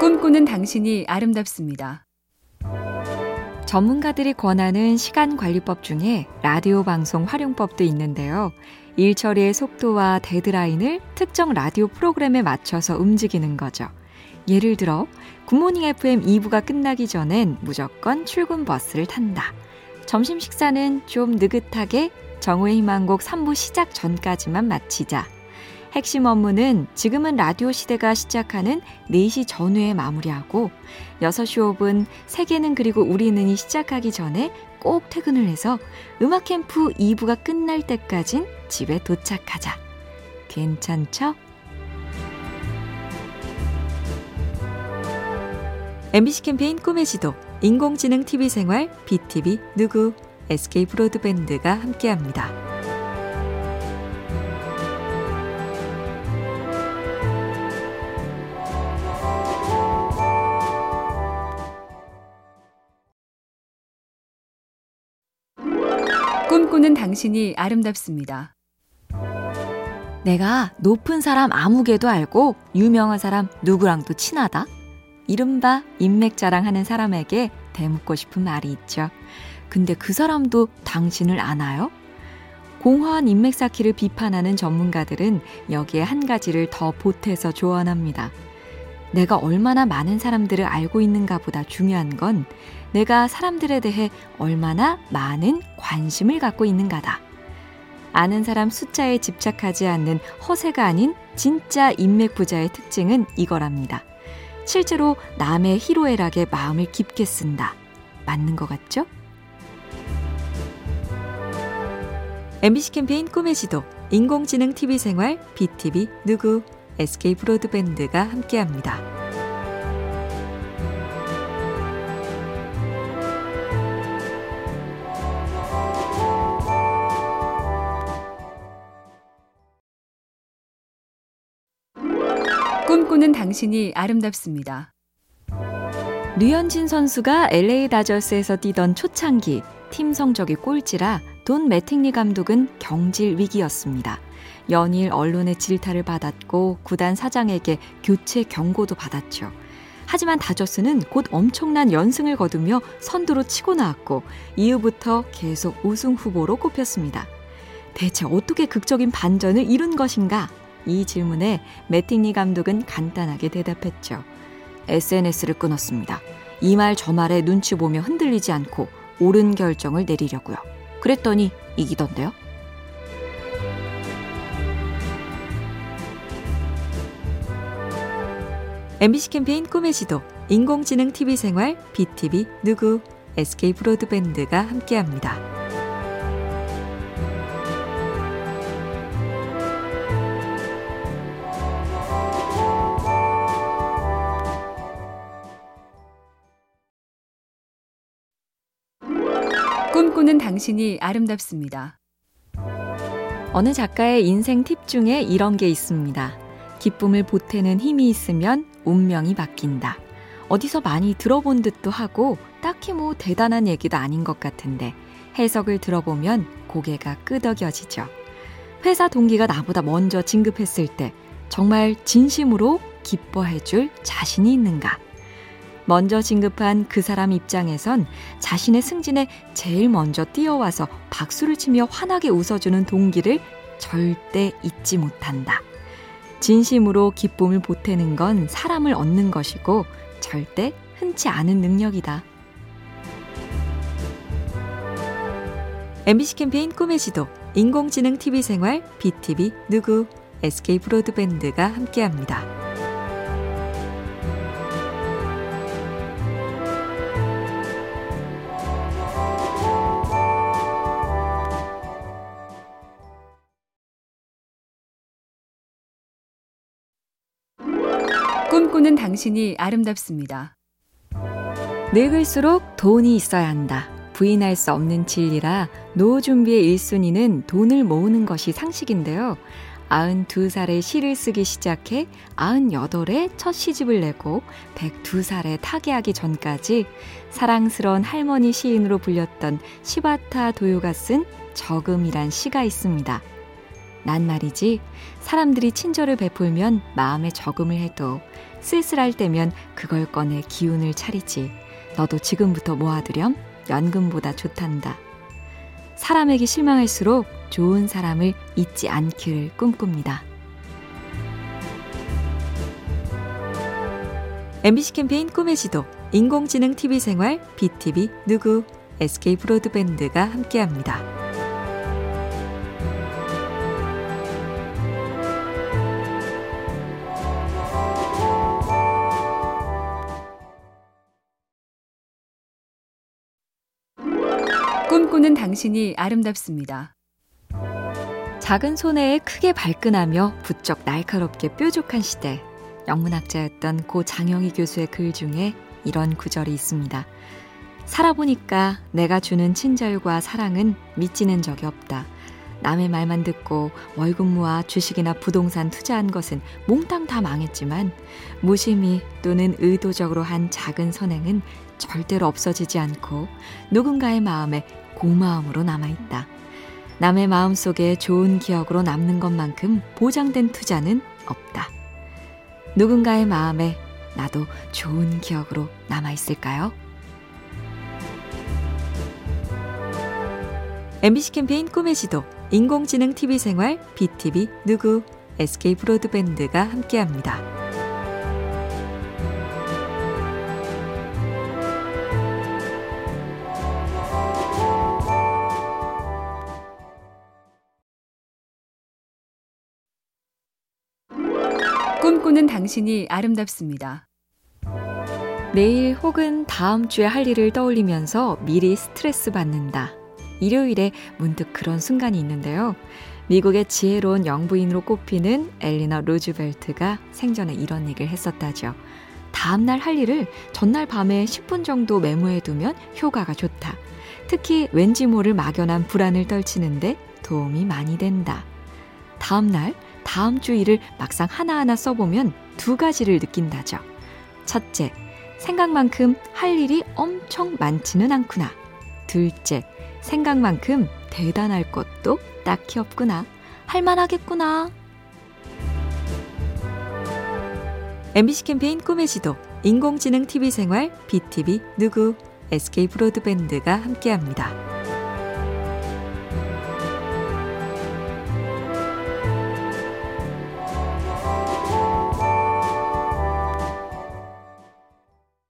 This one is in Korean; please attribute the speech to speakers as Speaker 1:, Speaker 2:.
Speaker 1: 꿈꾸는 당신이 아름답습니다.
Speaker 2: 전문가들이 권하는 시간 관리법 중에 라디오 방송 활용법도 있는데요. 일 처리의 속도와 데드라인을 특정 라디오 프로그램에 맞춰서 움직이는 거죠. 예를 들어, 굿모닝 FM 2부가 끝나기 전엔 무조건 출근 버스를 탄다. 점심 식사는 좀 느긋하게 정오의 희망곡 3부 시작 전까지만 마치자. 핵심 업무는 지금은 라디오 시대가 시작하는 4시 전후에 마무리하고 6시 5분 세계는 그리고 우리는이 시작하기 전에 꼭 퇴근을 해서 음악 캠프 2부가 끝날 때까진 집에 도착하자. 괜찮죠? MBC 캠페인 꿈의 지도, 인공지능 TV 생활, BTV 누구, SK 브로드밴드가 함께합니다.
Speaker 1: 꿈꾸는 당신이 아름답습니다.
Speaker 2: 내가 높은 사람 아무개도 알고 유명한 사람 누구랑도 친하다? 이른바 인맥 자랑하는 사람에게 대묻고 싶은 말이 있죠. 근데 그 사람도 당신을 아나요? 공허한 인맥 쌓기를 비판하는 전문가들은 여기에 한 가지를 더 보태서 조언합니다. 내가 얼마나 많은 사람들을 알고 있는가 보다 중요한 건 내가 사람들에 대해 얼마나 많은 관심을 갖고 있는가다. 아는 사람 숫자에 집착하지 않는 허세가 아닌 진짜 인맥 부자의 특징은 이거랍니다. 실제로 남의 희로애락에 마음을 깊게 쓴다. 맞는 것 같죠? MBC 캠페인 꿈의 지도, 인공지능 TV 생활, BTV 누구, SK 브로드밴드가 함께합니다.
Speaker 1: 꿈꾸는 당신이 아름답습니다.
Speaker 2: 류현진 선수가 LA 다저스에서 뛰던 초창기 팀 성적이 꼴찌라 돈 매팅리 감독은 경질 위기였습니다. 연일 언론의 질타를 받았고 구단 사장에게 교체 경고도 받았죠. 하지만 다저스는 곧 엄청난 연승을 거두며 선두로 치고 나왔고 이후부터 계속 우승 후보로 꼽혔습니다. 대체 어떻게 극적인 반전을 이룬 것인가? 이 질문에 매팅리 감독은 간단하게 대답했죠. SNS를 끊었습니다. 이 말 저 말에 눈치 보며 흔들리지 않고 옳은 결정을 내리려고요. 그랬더니 이기던데요. MBC 캠페인 꿈의 지도, 인공지능 TV 생활, BTV 누구, SK 브로드밴드가 함께합니다.
Speaker 1: 당신이 아름답습니다.
Speaker 2: 어느 작가의 인생 팁 중에 이런 게 있습니다. 기쁨을 보태는 힘이 있으면 운명이 바뀐다. 어디서 많이 들어본 듯도 하고 딱히 뭐 대단한 얘기도 아닌 것 같은데 해석을 들어보면 고개가 끄덕여지죠. 회사 동기가 나보다 먼저 진급했을 때 정말 진심으로 기뻐해 줄 자신이 있는가? 먼저 진급한 그 사람 입장에선 자신의 승진에 제일 먼저 뛰어와서 박수를 치며 환하게 웃어주는 동기를 절대 잊지 못한다. 진심으로 기쁨을 보태는 건 사람을 얻는 것이고 절대 흔치 않은 능력이다. MBC 캠페인 꿈의 지도, 인공지능 TV 생활, BTV 누구, SK 브로드밴드가 함께합니다.
Speaker 1: 꿈꾸는 당신이 아름답습니다.
Speaker 2: 늙을수록 돈이 있어야 한다. 부인할 수 없는 진리라 노후 준비의 1순위는 돈을 모으는 것이 상식인데요. 92살에 시를 쓰기 시작해 98에 첫 시집을 내고 102살에 타계하기 전까지 사랑스러운 할머니 시인으로 불렸던 시바타 도요가 쓴 저금이란 시가 있습니다. 난 말이지 사람들이 친절을 베풀면 마음에 적응을 해도 쓸쓸할 때면 그걸 꺼내 기운을 차리지. 너도 지금부터 모아두렴 연금보다 좋단다. 사람에게 실망할수록 좋은 사람을 잊지 않기를 꿈꿉니다. MBC 캠페인 꿈의 지도, 인공지능 TV 생활, BTV 누구, SK 브로드밴드가 함께합니다.
Speaker 1: 꿈꾸는 당신이 아름답습니다.
Speaker 2: 작은 손에 크게 발끈하며 부쩍 날카롭게 뾰족한 시대. 영문학자였던 고 장영희 교수의 글 중에 이런 구절이 있습니다. 살아보니까 내가 주는 친절과 사랑은 미치는 적이 없다. 남의 말만 듣고 월급 모아 주식이나 부동산 투자한 것은 몽땅 다 망했지만 무심히 또는 의도적으로 한 작은 선행은 절대로 없어지지 않고 누군가의 마음에 고마움으로 남아있다. 남의 마음 속에 좋은 기억으로 남는 것만큼 보장된 투자는 없다. 누군가의 마음에 나도 좋은 기억으로 남아있을까요? MBC 캠페인 꿈의 지도, 인공지능 TV 생활, BTV 누구, SK 브로드밴드가 함께합니다.
Speaker 1: 꿈꾸는 당신이 아름답습니다.
Speaker 2: 내일 혹은 다음 주에 할 일을 떠올리면서 미리 스트레스 받는다. 일요일에 문득 그런 순간이 있는데요. 미국의 지혜로운 영부인으로 꼽히는 엘리너 루즈벨트가 생전에 이런 얘기를 했었다죠. 다음날 할 일을 전날 밤에 10분 정도 메모해두면 효과가 좋다. 특히 왠지 모를 막연한 불안을 떨치는데 도움이 많이 된다. 다음날 다음 주 일을 막상 하나하나 써보면 두 가지를 느낀다죠. 첫째, 생각만큼 할 일이 엄청 많지는 않구나. 둘째, 생각만큼 대단할 것도 딱히 없구나. 할만하겠구나. MBC 캠페인 꿈의 지도, 인공지능 TV 생활, BTV 누구, SK 브로드밴드가 함께합니다.